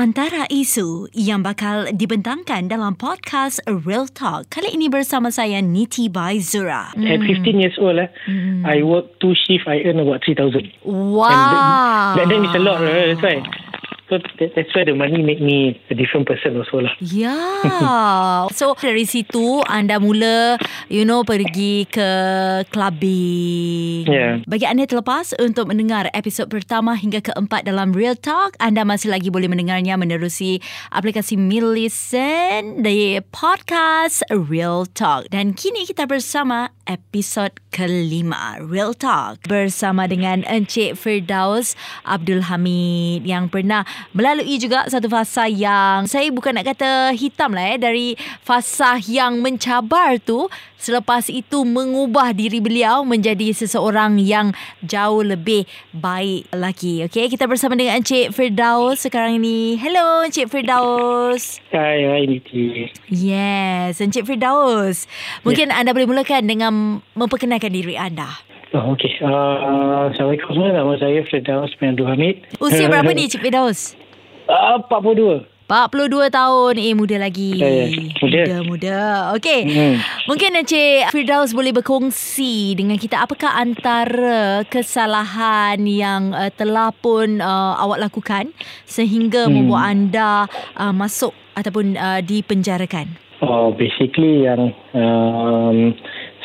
Antara isu yang bakal dibentangkan dalam podcast Real Talk kali ini bersama saya Niti Baizura. At 15 years old, eh, I work two shift. I earn about 3,000. Wow. That, that is a lot. Uh, that's why. So that, that's why the money make me a different person also lah. Ya. so dari situ anda mula you know pergi ke clubbing. Ya. Bagi anda terlepas untuk mendengar episod pertama hingga keempat dalam Real Talk, anda masih lagi boleh mendengarnya menerusi aplikasi Millicent di podcast Real Talk. Dan kini kita bersama episod kelima Real Talk bersama dengan Encik Firdaus Abdul Hamid yang pernah melalui juga satu fasa yang saya bukan nak kata hitam lah eh dari fasa yang mencabar tu selepas itu mengubah diri beliau menjadi seseorang yang jauh lebih baik lagi. Okey, kita bersama dengan Encik Firdaus sekarang ini. Hello Encik Firdaus. Hai, hai Niti. Yes, Encik Firdaus. Mungkin yeah. anda boleh mulakan dengan memperkenalkan diri anda. Oh, okay. Uh, Assalamualaikum semua. Nama saya Firdaus bin Abdul Hamid. Usia berapa ni Encik Firdaus? Uh, 42. 42 tahun. Eh, muda lagi. Ya. Muda. Muda, muda. Okey. Hmm. Mungkin Encik Firdaus boleh berkongsi dengan kita apakah antara kesalahan yang uh, telah pun uh, awak lakukan sehingga Hmm. membuat anda uh, masuk ataupun uh, dipenjarakan. Oh, basically yang um,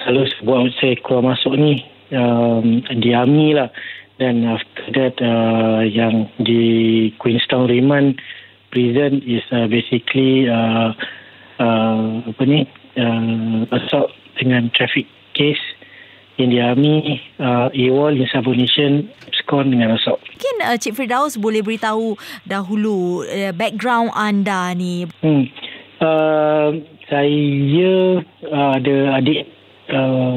selalu sebab saya keluar masuk ni um, di army lah dan after that uh, yang di Queenstown Remand prison is uh, basically uh, uh, apa ni uh, assault dengan traffic case in the army uh, AWOL insubordination abscond dengan assault Mungkin uh, Cik Firdaus boleh beritahu dahulu uh, background anda ni. Hmm. Uh, saya uh, ada adik uh,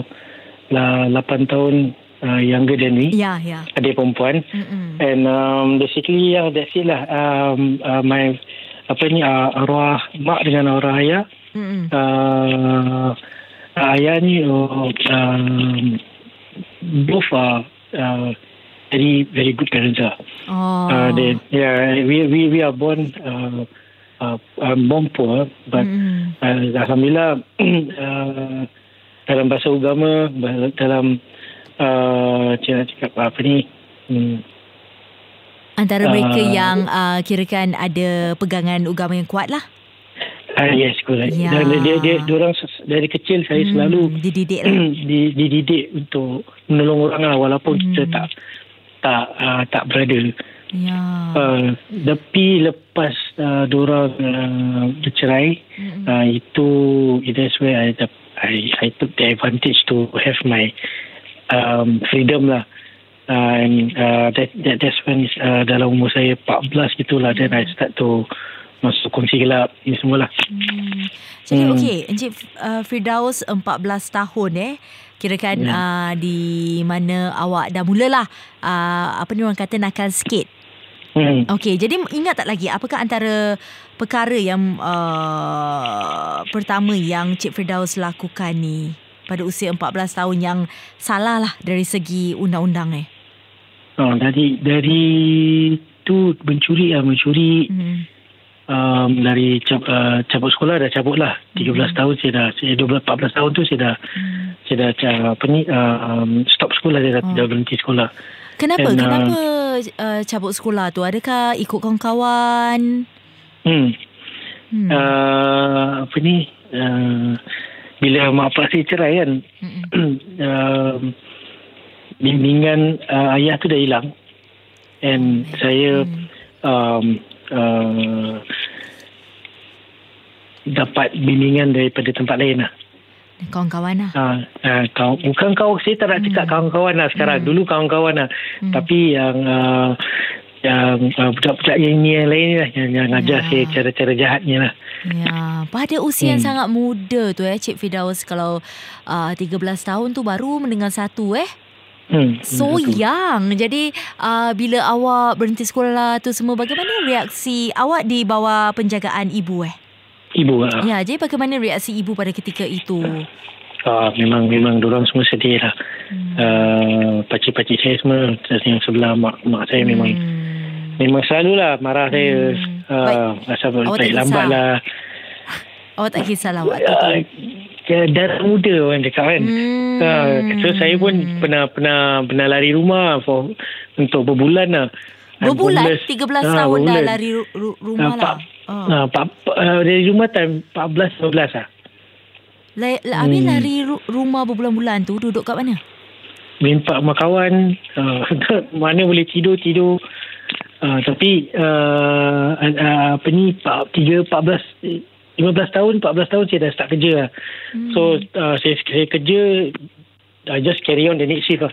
lah 8 tahun uh, younger than me. Ya, ya. Adik perempuan. Mm-mm. And um, basically yeah, that's it lah. Um, uh, my apa ni uh, arwah mak dengan arwah ayah. Mm-mm. Uh, ayah ni uh, um, both are uh, very very good parents lah. Oh. Uh, they, yeah, we we we are born uh, uh, uh, born poor, but Mm-mm. uh, alhamdulillah uh, dalam bahasa agama dalam uh, cakap, cakap apa ni hmm, Antara mereka yang uh, kirakan ada pegangan agama yang kuat lah. ah, yes correct. Ya. Dan dia dia orang dari kecil saya Hmm, selalu dididik lah. di, dididik untuk menolong orang lah walaupun Hmm. kita tak tak uh, tak berada. Ya. Uh, tapi lepas uh, diorang uh, bercerai Mm-mm. uh, itu that's where I, I I took the advantage to have my um, freedom lah uh, and uh, that, that that's when uh, dalam umur saya 14 gitulah then I start to masuk kongsi gelap ni semua lah Hmm. Jadi Hmm. okey, Encik uh, Firdaus 14 tahun eh. Kirakan Ya. uh, di mana awak dah mulalah uh, apa ni orang kata nakal sikit. Hmm. Okey, jadi ingat tak lagi apakah antara perkara yang uh, pertama yang Cik Firdaus lakukan ni pada usia 14 tahun yang salah lah dari segi undang-undang eh. oh, dari dari tu mencuri lah mencuri Hmm. um, dari cap, uh, cabut sekolah dah cabut lah 13 Hmm. tahun saya dah saya 12 14 tahun tu saya dah Hmm. saya dah uh, apa ni um, stop sekolah saya dah, Oh. dah berhenti sekolah Kenapa? And, uh, Kenapa uh, cabut sekolah tu? Adakah ikut kawan-kawan? hmm. Hmm. Uh, apa ni uh, bila mak bapak saya cerai kan Mm-mm. um, bimbingan uh, ayah tu dah hilang and saya Hmm. um, uh, dapat bimbingan daripada tempat lain lah Kawan-kawan lah. Uh, uh, kau, bukan kau saya tak nak cakap kawan-kawan lah sekarang. Dulu kawan-kawan lah. Hmm. Tapi yang uh, yang uh, budak-budak yang ni yang lain lah yang, yang ajar Ya. saya cara-cara jahatnya lah. Ya, pada usia yang Hmm. sangat muda tu eh Cik Firdaus kalau uh, 13 tahun tu baru mendengar satu eh. Hmm. So betul. young. Jadi uh, bila awak berhenti sekolah tu semua bagaimana reaksi awak di bawah penjagaan ibu eh? Ibu lah. Ya, jadi bagaimana reaksi ibu pada ketika itu? Uh, memang memang orang semua sedih lah. Hmm. Uh, pakcik-pakcik saya semua yang sebelah mak mak saya memang Hmm. Memang selalulah marah saya. Hmm. Uh, asal Awak tak balik lambat kisah? lah. Awak tak kisahlah waktu tu. Uh, ya, darah muda orang cakap kan. Hmm. Uh, so saya pun pernah pernah pernah lari rumah for untuk berbulan lah. Berbulan? homeless. 13 Ah, tahun dah berbulan. lari ru- ru- rumah Ah, lah. pak- Oh. ah, pak- ah, dari rumah time 14 15 lah. La, la, habis Hmm. lari ru- rumah berbulan-bulan tu duduk kat mana? Mimpak rumah kawan uh, mana boleh tidur tidur uh, tapi uh, uh, apa ni 3 14 15 tahun 14 tahun saya dah start kerja lah. Hmm. So uh, saya saya kerja I just carry on the next shift lah.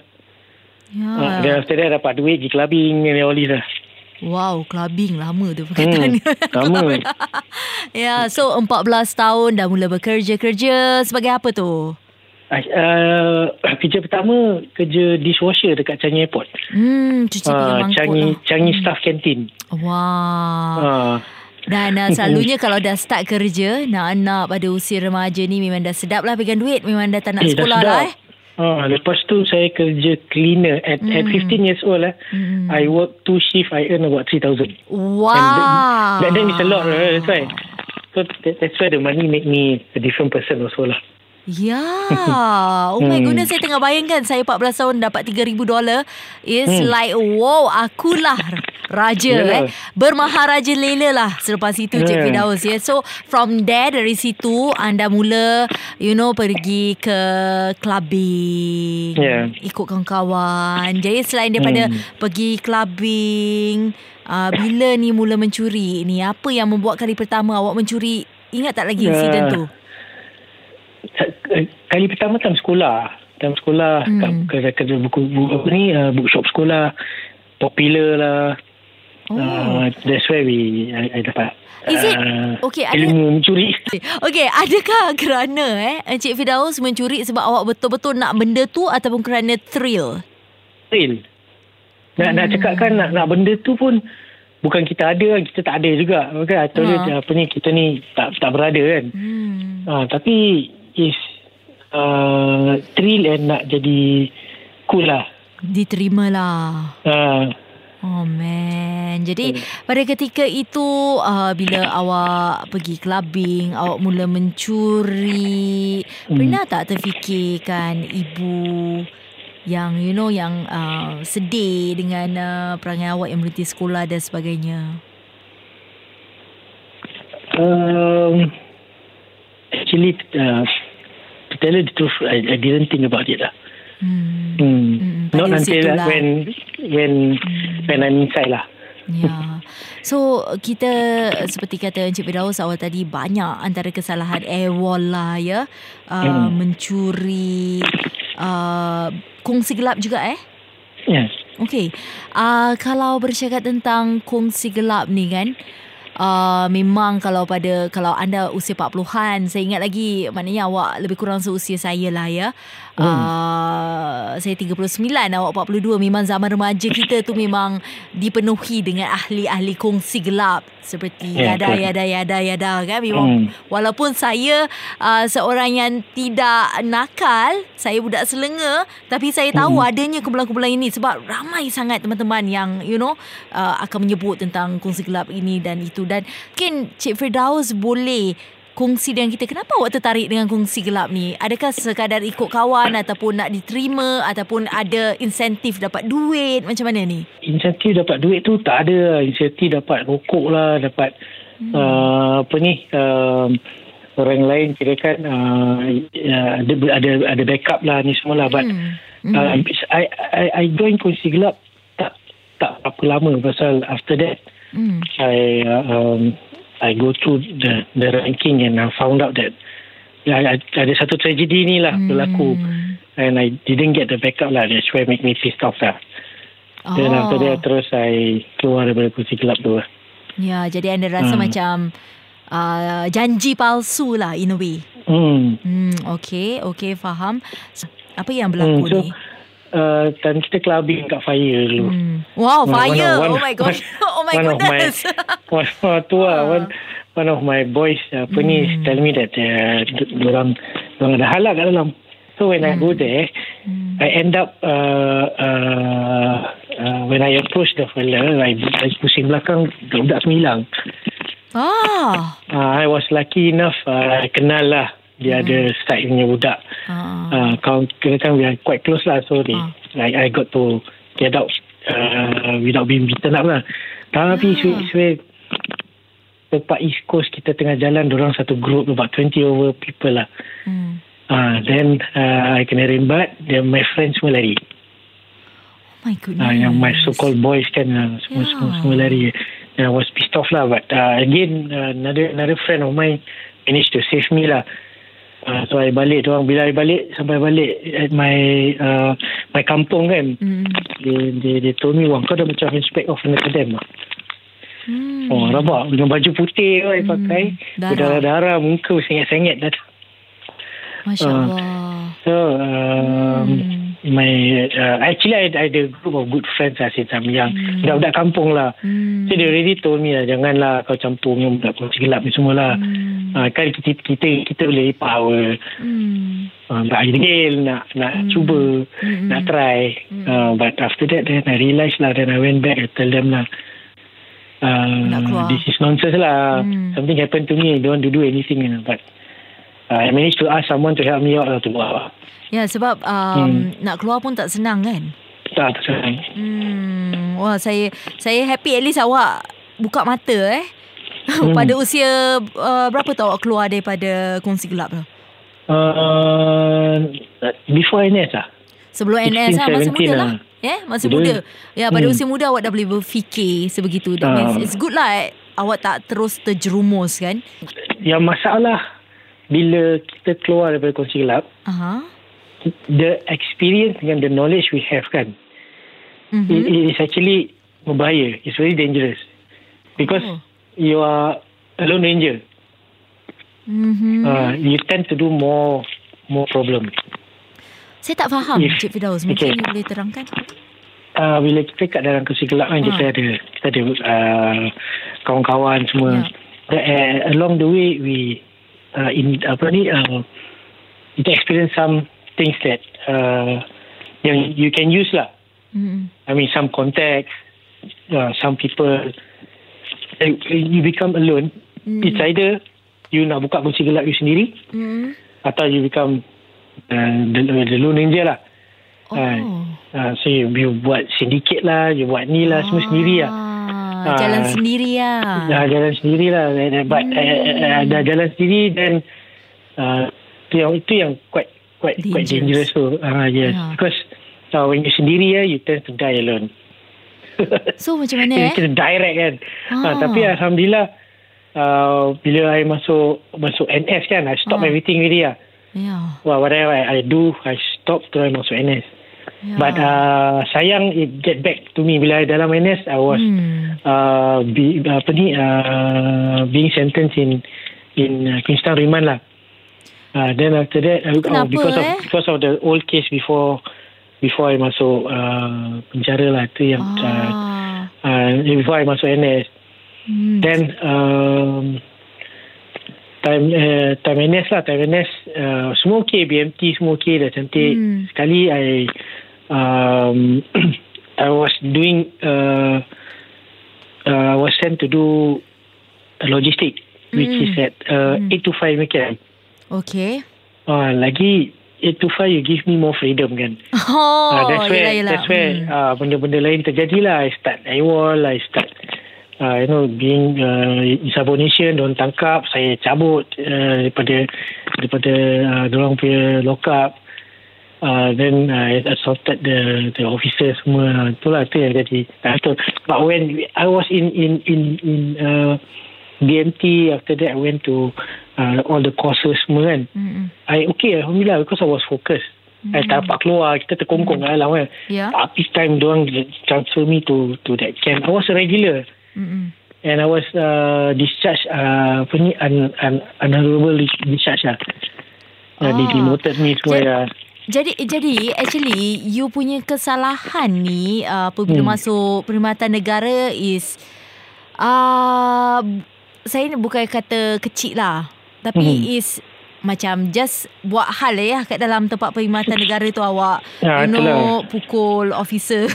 Ya. Uh, then after that dapat duit pergi clubbing and all this lah. Wow, clubbing lama tu perkataan Hmm, lama. ya, so 14 tahun dah mula bekerja. Kerja sebagai apa tu? Uh, kerja pertama kerja dishwasher dekat Changi Airport. Hmm, cuci Uh, mangkuk Changi lah. Changi Staff Canteen. Wah. Uh, Dan uh, selalunya kalau dah start kerja, nak-nak pada usia remaja ni memang dah sedap lah pegang duit. Memang dah tak nak Eh, sekolah lah eh. Ah, lepas tu saya kerja cleaner at Hmm. at 15 years old lah. Hmm. I work two shift I earn about 3000. Wow. That then is a lot right? that's why. So that, that's why the money make me a different person also lah. Ya. Oh my Hmm. goodness saya tengah bayangkan saya 14 tahun dapat 3000 dolar. It's Hmm. like wow, akulah raja eh. Yalah. Bermaharaja lela lah selepas itu Cik Yeah. Firdaus ya. So from there dari situ anda mula you know pergi ke clubbing. Yeah. Ikut kawan-kawan. Jadi selain daripada Hmm. pergi clubbing uh, bila ni mula mencuri ni apa yang membuat kali pertama awak mencuri? Ingat tak lagi Ya. insiden tu? Kali pertama time sekolah. Time sekolah Hmm. hmm. kerja kerja buku, buku apa ni uh, bookshop sekolah popular lah. Oh. Uh, that's why we I, I dapat Is it- uh, okay, ada- ilmu mencuri. Okey, adakah kerana eh Encik Firdaus mencuri sebab awak betul-betul nak benda tu ataupun kerana thrill? Real. Nak nak cakap kan nak nak benda tu pun bukan kita ada kita tak ada juga. Kan atau Ha. dia apa ni kita ni tak tak berada kan. Hmm. Ha, tapi is uh, thrill and nak jadi cool lah. Diterima lah. Uh, Oh man. Jadi pada ketika itu uh, bila awak pergi clubbing, awak mula mencuri, Hmm. pernah tak terfikirkan ibu yang you know yang uh, sedih dengan uh, perangai awak yang berhenti sekolah dan sebagainya? um, actually, uh, to tell you the truth, I, I didn't think about it lah. Hmm. Hmm. Hmm, Not until lah. when when when I'm inside lah. Ya. So kita seperti kata Encik Firdaus awal tadi banyak antara kesalahan ewol lah ya. Uh, Hmm. mencuri uh, kongsi gelap juga eh. Yes. Okey. Uh, kalau bercakap tentang kongsi gelap ni kan Uh, memang kalau pada kalau anda usia 40-an saya ingat lagi maknanya awak lebih kurang seusia saya lah ya. Uh, saya 39 awak 42 memang zaman remaja kita tu memang dipenuhi dengan ahli-ahli kongsi gelap. Seperti Ya, yada yada yada yada kan? Memang Hmm. Walaupun saya uh, seorang yang tidak nakal, saya budak selenga, tapi saya tahu Hmm. adanya kumpulan-kumpulan ini sebab ramai sangat teman-teman yang you know uh, akan menyebut tentang kongsi gelap ini dan itu. Dan mungkin Cik Firdaus boleh kongsi dengan kita kenapa awak tertarik dengan kongsi gelap ni? Adakah sekadar ikut kawan ataupun nak diterima ataupun ada insentif dapat duit macam mana ni? insentif dapat duit tu tak ada insentif dapat rokok lah dapat hmm. uh, apa ni uh, orang lain kira kan uh, uh, ada ada ada backup lah ni semua lah but Hmm. hmm. uh, I, I I join kongsi gelap tak tak apa lama pasal after that Hmm. I uh, um, I go through the the ranking and I found out that ya, ada ada satu tragedi ni lah Hmm. berlaku and I didn't get the backup lah that's why make me pissed off lah Then Oh. after that terus I keluar daripada kursi gelap tu lah. Ya, jadi anda rasa Hmm. macam uh, janji palsu lah in a way. Hmm. Hmm, okay, okay, faham. Apa yang berlaku Hmm, so, ni? uh, time kita clubbing kat fire dulu. Hmm. Wow, One- fire! one- oh my god! Oh my one of my- goodness! One, one, tu lah, one, one of my boys uh, apa ni Hmm. tell me that uh, orang orang ada halak kat dalam. So when I go there, Hmm. I end up uh, uh, uh, when I approach the fella, I, I pusing belakang, budak tu hilang. Ah. Uh, I was lucky enough, uh, I kenal lah. Dia hmm. ada side punya budak. Ah. Uh, kau kan we are quite close lah. So, they, Ah. like, I got to get out uh, without being beaten up lah. Tapi, Ah. sweet, sweet. Tempat East Coast, kita tengah jalan, orang satu group, about 20 over people lah. Hmm. Uh, then, uh, I kena rembat, then my friends semua lari. Oh my goodness. uh, yang my so-called boys kan uh, semua, Yeah. semua semua lari and I was pissed off lah but uh, again uh, another another friend of mine managed to save me lah uh, so I balik orang bila I balik sampai balik at my uh, my kampung kan Hmm. they, they, they told me wah kau dah macam inspect off kena kedem lah Hmm. oh rabak dengan baju putih tu I Hmm, pakai darah. berdarah-darah muka sengit-sengit dah Masya Ah. Allah. so um, Hmm. my uh, actually I, I had a group of good friends lah since I'm young Hmm. budak-budak kampung lah Hmm. So dia already told me lah Janganlah kau campur dengan budak kunci gelap ni semua lah Hmm. uh, Kan kita, kita, kita boleh power Hmm. uh, But again nak, nak Hmm. cuba Hmm. Nak try Hmm. uh, But after that then I realised lah Then I went back and tell them lah uh, This is nonsense lah Hmm. Something happened to me I don't want to do anything you know, But uh, I managed to ask someone to help me out lah To buat Ya sebab um, nak keluar pun tak senang kan. Tak, tak senang Hmm. Wah saya saya happy at least awak buka mata eh. Pada usia uh, berapa tu awak keluar daripada kongsi gelap tu? uh, Before NS lah Sebelum 16, NS lah Masa 17 muda lah lah. Ya masa Dulu- muda Ya pada Hmm. usia muda Awak dah boleh berfikir Sebegitu That Ah. means It's good lah eh. Awak tak terus terjerumus kan Yang masalah Bila kita keluar daripada kongsi gelap Aha. the experience dengan the knowledge we have kan Mm-hmm. it, it is actually berbahaya it's very dangerous because Oh. you are a lone ranger Mm-hmm. uh, you tend to do more more problem Saya tak faham If- Cik Firdaus Mungkin Okay. boleh terangkan uh, bila kita kat dalam kursi gelap kan Ah. kita ada kita ada uh, kawan-kawan semua Ya. uh, along the way we uh, in apa ni uh, kita experience some things that uh, yang you can use lah mm-hmm. I mean, some contacts, uh, some people, uh, you become alone. Mm. It's either you nak buka kunci gelap you sendiri Mm-hmm. atau you become uh, the, the lone ranger lah. Oh Uh, so you, you buat syndicate lah, you buat ni lah, semua sendiri lah. Ah, Jalan Ah. sendiri lah Dah jalan sendiri lah. But uh, uh, dah jalan sendiri then uh, itu yang itu yang quite quite quite Dangerous. tu. Uh, yes, Yeah. because uh, when you sendiri ya, you tend to die alone. So macam mana eh kena direct kan. Ah. Ha, tapi Alhamdulillah uh, bila I masuk masuk NS kan, I stop Ah. everything already lah. Ya Well, whatever I, I do, I stop I masuk NS. Ya. But uh, sayang it get back to me bila I dalam NS, I was hmm. uh, be, apa ni uh, being sentenced in in uh, Queenstown remand lah. Uh, then after that, uh, Kenapa, because eh? of because of the old case before before I masuk uh, penjara lah tu yang uh, ah. uh, before I masuk NS. hmm. Then um, time uh, time NS lah time NS uh, semua okay BMT semua okay dah cantik. Hmm. Sekali I um, I was doing uh, uh, I was sent to do a logistic which Hmm. is at uh, Hmm. 8 to 5 McCann. Okay Uh, lagi 8 to 5 you give me more freedom kan. Oh Ah, that's where yelah, yelah. that's where Hmm. uh, benda-benda lain terjadi lah. I start AWOL, I start uh, you know being uh, insubordination, don tangkap, saya cabut uh, daripada daripada uh, dorang punya lock up. Uh, then I assaulted the the officer semua. Itulah tu yang jadi. Uh, tu. But when I was in in in in uh, BMT after that I went to uh, all the courses semua kan. Hmm. I okay Alhamdulillah because I was focused. Mm. I tak dapat keluar Kita terkongkong mm. dalam kan Ya Tapi time diorang Transfer me to To that camp I was a regular Hmm. And I was uh, Discharged uh, Apa ni un, un, Unhonorable discharge lah oh. Ah. They demoted me semua Jadi- ya. Jadi jadi actually you punya kesalahan ni uh, apabila Hmm. masuk perkhidmatan negara is uh, saya bukan kata kecil lah tapi Hmm. is macam just buat hal ya kat dalam tempat perkhidmatan negara tu awak Ya, you know itulah. pukul officer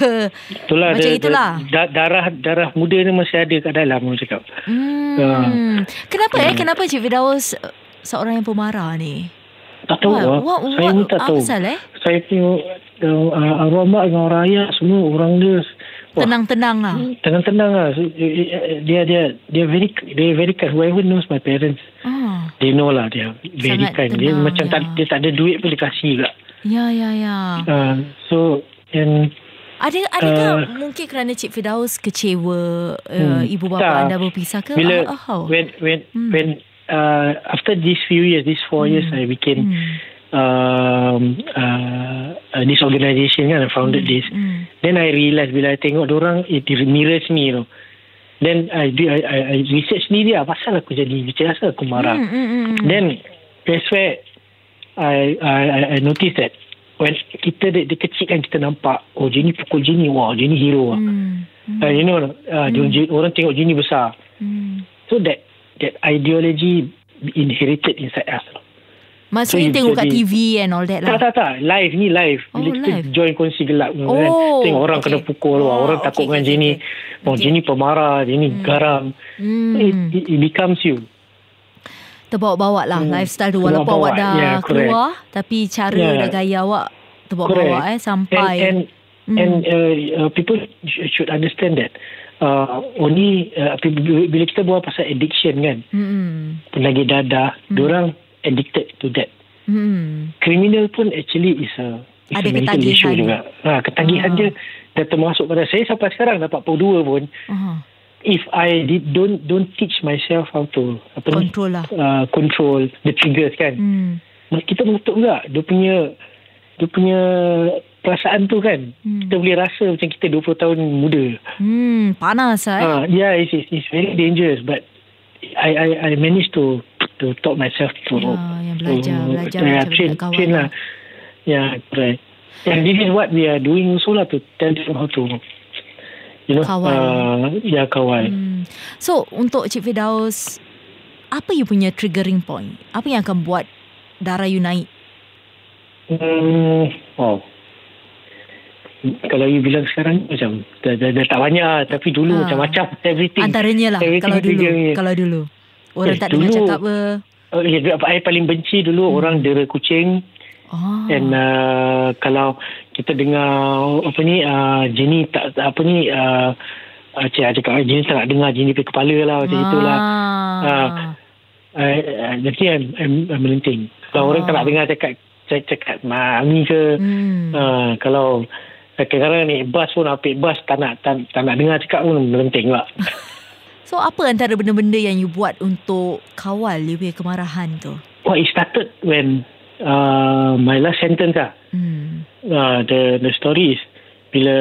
Itulah Macam dia- itulah. dia- da- darah darah muda ni masih ada kat dalam orang cakap. hmm. kenapa eh Hmm. kenapa Cik Firdaus uh, seorang yang pemarah ni tahu What- lah. what- Saya pun tak tahu. pasal, eh? Saya tengok uh, arwah mak dengan orang ayah semua orang dia wah, tenang-tenang lah tenang-tenang lah. So, Dia dia dia very dia very kind. Whoever knows my parents, ah. they know lah dia very Sangat kind. Dia tenang, macam ya. tak dia tak ada duit pun dia kasih juga. ya ya ya Uh, so and Ada adakah Uh, mungkin kerana Cik Firdaus kecewa uh, Hmm, ibu bapa tak. anda berpisah ke? bila Ah, how? when when Hmm. when uh, after these few years, these four years, I became Hmm. um, uh, uh, this organisation kan, I founded this. Hmm. Then I realised bila I tengok orang it mirrors me you know. Then I do I, I, I research sendiri lah pasal aku jadi macam asal aku marah. Hmm, hmm, hmm, hmm. Then that's where I I I, I noticed that when kita dia, dia kecil kan kita nampak oh Jenny pukul Jenny wah Jenny hero lah. Hmm. Hmm. Uh, you know uh, hmm. orang tengok Jenny besar. Hmm. So that that ideology inherited inside us. Maksudnya So, tengok kat jadi- TV and all that lah. Tak tak tak live ni live. Oh, Bila kita live. join kongsi gelap oh, kan. Oh, Tengok orang okay. kena pukul Oh, orang okay, takut dengan okay, Jenny. okay. Oh Okay. Jenny pemarah, Jenny garam. Hmm. It, it, it becomes you. Terbawa-bawa lah Hmm. lifestyle tu walaupun awak dah yeah, correct. keluar tapi cara Yeah. dan gaya awak terbawa-bawa eh sampai And and, Hmm. and uh, uh, people sh- should understand that uh, only uh, bila kita buat pasal addiction kan, hmm. lagi dadah, hmm. orang addicted to that. Hmm. Criminal pun actually is a is Ada a mental ketagihan. issue juga. Ha, ketagihan Ah. dia dah termasuk pada saya sampai sekarang dapat pukul 2 pun Uh-huh. if I did, don't don't teach myself how to apa ni Control lah. uh, control the triggers kan. Hmm. Kita betul juga dia punya dia punya perasaan tu kan. Hmm. Kita boleh rasa macam kita 20 tahun muda. Hmm, panas. Eh? Ah, yeah, it's, it's it's very dangerous but I I I managed to to talk myself to Ya, yang belajar, to- belajar yeah, train, dekat kawan train lah. lah. Yeah, correct. And this is what we are doing also lah to tell them how to you know Kawal. Uh, yeah, kawal. Hmm. So untuk Cik Firdaus apa you punya triggering point? Apa yang akan buat darah you naik? Hmm, wow. Kalau you bilang sekarang macam dah, dah, dah tak banyak. Tapi dulu Ah. macam-macam everything. Antaranya lah everything kalau dulu. me. Kalau dulu. Orang Eh, tak dengar dulu- cakap apa. Oh, ya, saya paling benci dulu Hmm. orang dera kucing. Oh. And uh, kalau kita dengar apa ni uh, Jenny tak apa ni uh, uh, cik cakap "Ah, Jenny tak nak dengar Jenny pergi kepala lah macam itulah. Ah. Uh, uh, nanti I'm, I'm, I'm melenting. Kalau Ah. orang tak nak dengar cakap cakap, cakap mami ke Hmm. uh, kalau kadang-kadang ni bas pun apik bas tak nak tak, tak nak dengar cakap pun melenting lah. So apa antara benda-benda yang you buat untuk kawal you punya kemarahan tu? Well, it started when uh, my last sentence lah. Hmm. uh, the the story is bila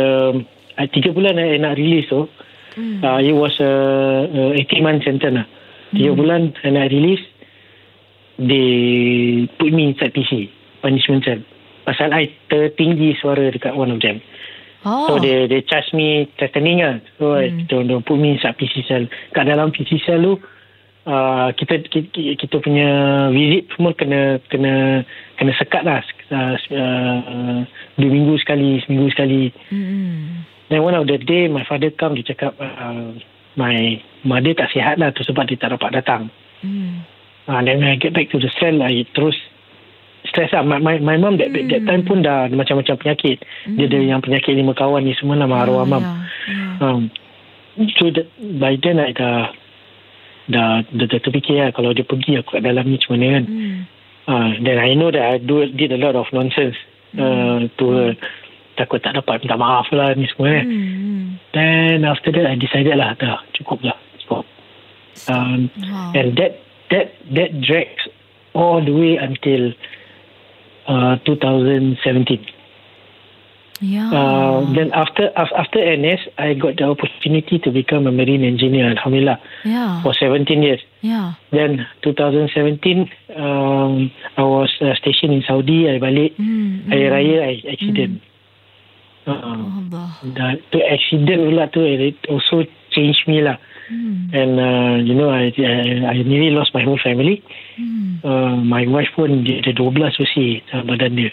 uh, tiga bulan I nak release tu Hmm. uh, it was a, a 18 month sentence lah tiga Hmm. bulan I nak release they put me inside PC punishment cell pasal I tertinggi suara dekat one of them Oh. so they they charge me threatening lah so Hmm. they, they put me inside PC cell kat dalam PC cell tu Uh, kita, kita kita punya visit semua kena kena kena sekat lah uh, uh, dua minggu sekali seminggu sekali Hmm. then one of the day my father come dia cakap uh, my mother tak sihat lah tu sebab dia tak dapat datang Hmm. uh, then when I get back to the cell I terus stress lah. My, my, my mom that, that time pun dah macam-macam penyakit. Dia ada yang penyakit lima kawan ni semua nama arwah mam. Ya, ya. um, so that, by then I dah dah, dah, dah terfikir lah kalau dia pergi aku kat dalam ni macam mana kan. Hmm. uh, then I know that I do, did a lot of nonsense uh, to her. Takut tak dapat minta maaf lah ni semua kan Hmm. then after that I decided lah dah cukup lah cukup um, Wow. and that that that drags all the way until uh, 2017 Ya. uh, then after af- after NS I got the opportunity to become a marine engineer Alhamdulillah ya. for 17 years Ya. then 2017 um, I was uh, stationed in Saudi I balik Hmm. Hari Raya I accident uh, Allah. tu accident pula tu it also changed me lah. Hmm. And uh, you know, I, I I nearly lost my whole family. Hmm. Uh, my wife pun dia ada 12 bersih badan dia.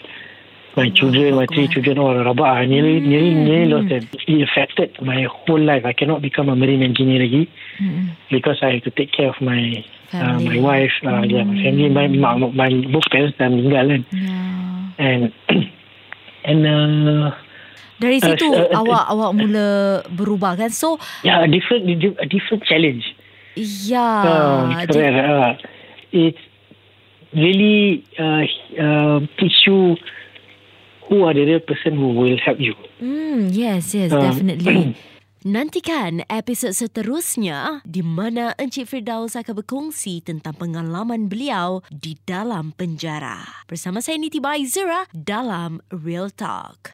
My oh, children, my three children all rabak. I nearly, hmm. nearly, nearly lost them. It affected my whole life. I cannot become a marine engineer lagi hmm. because I have to take care of my uh, my wife, uh, hmm. yeah, my family, my, my, my both parents dah meninggal kan. Yeah. And and uh, dari situ uh, uh, awak uh, awak mula berubah kan. So yeah, a different a different challenge. Yeah. Uh, correct. Uh, it's really uh, uh, teach you who are the real person who will help you. Mm, yes, yes, uh, definitely. Nantikan episod seterusnya di mana Encik Firdaus akan berkongsi tentang pengalaman beliau di dalam penjara. Bersama saya Niti Baizura dalam Real Talk.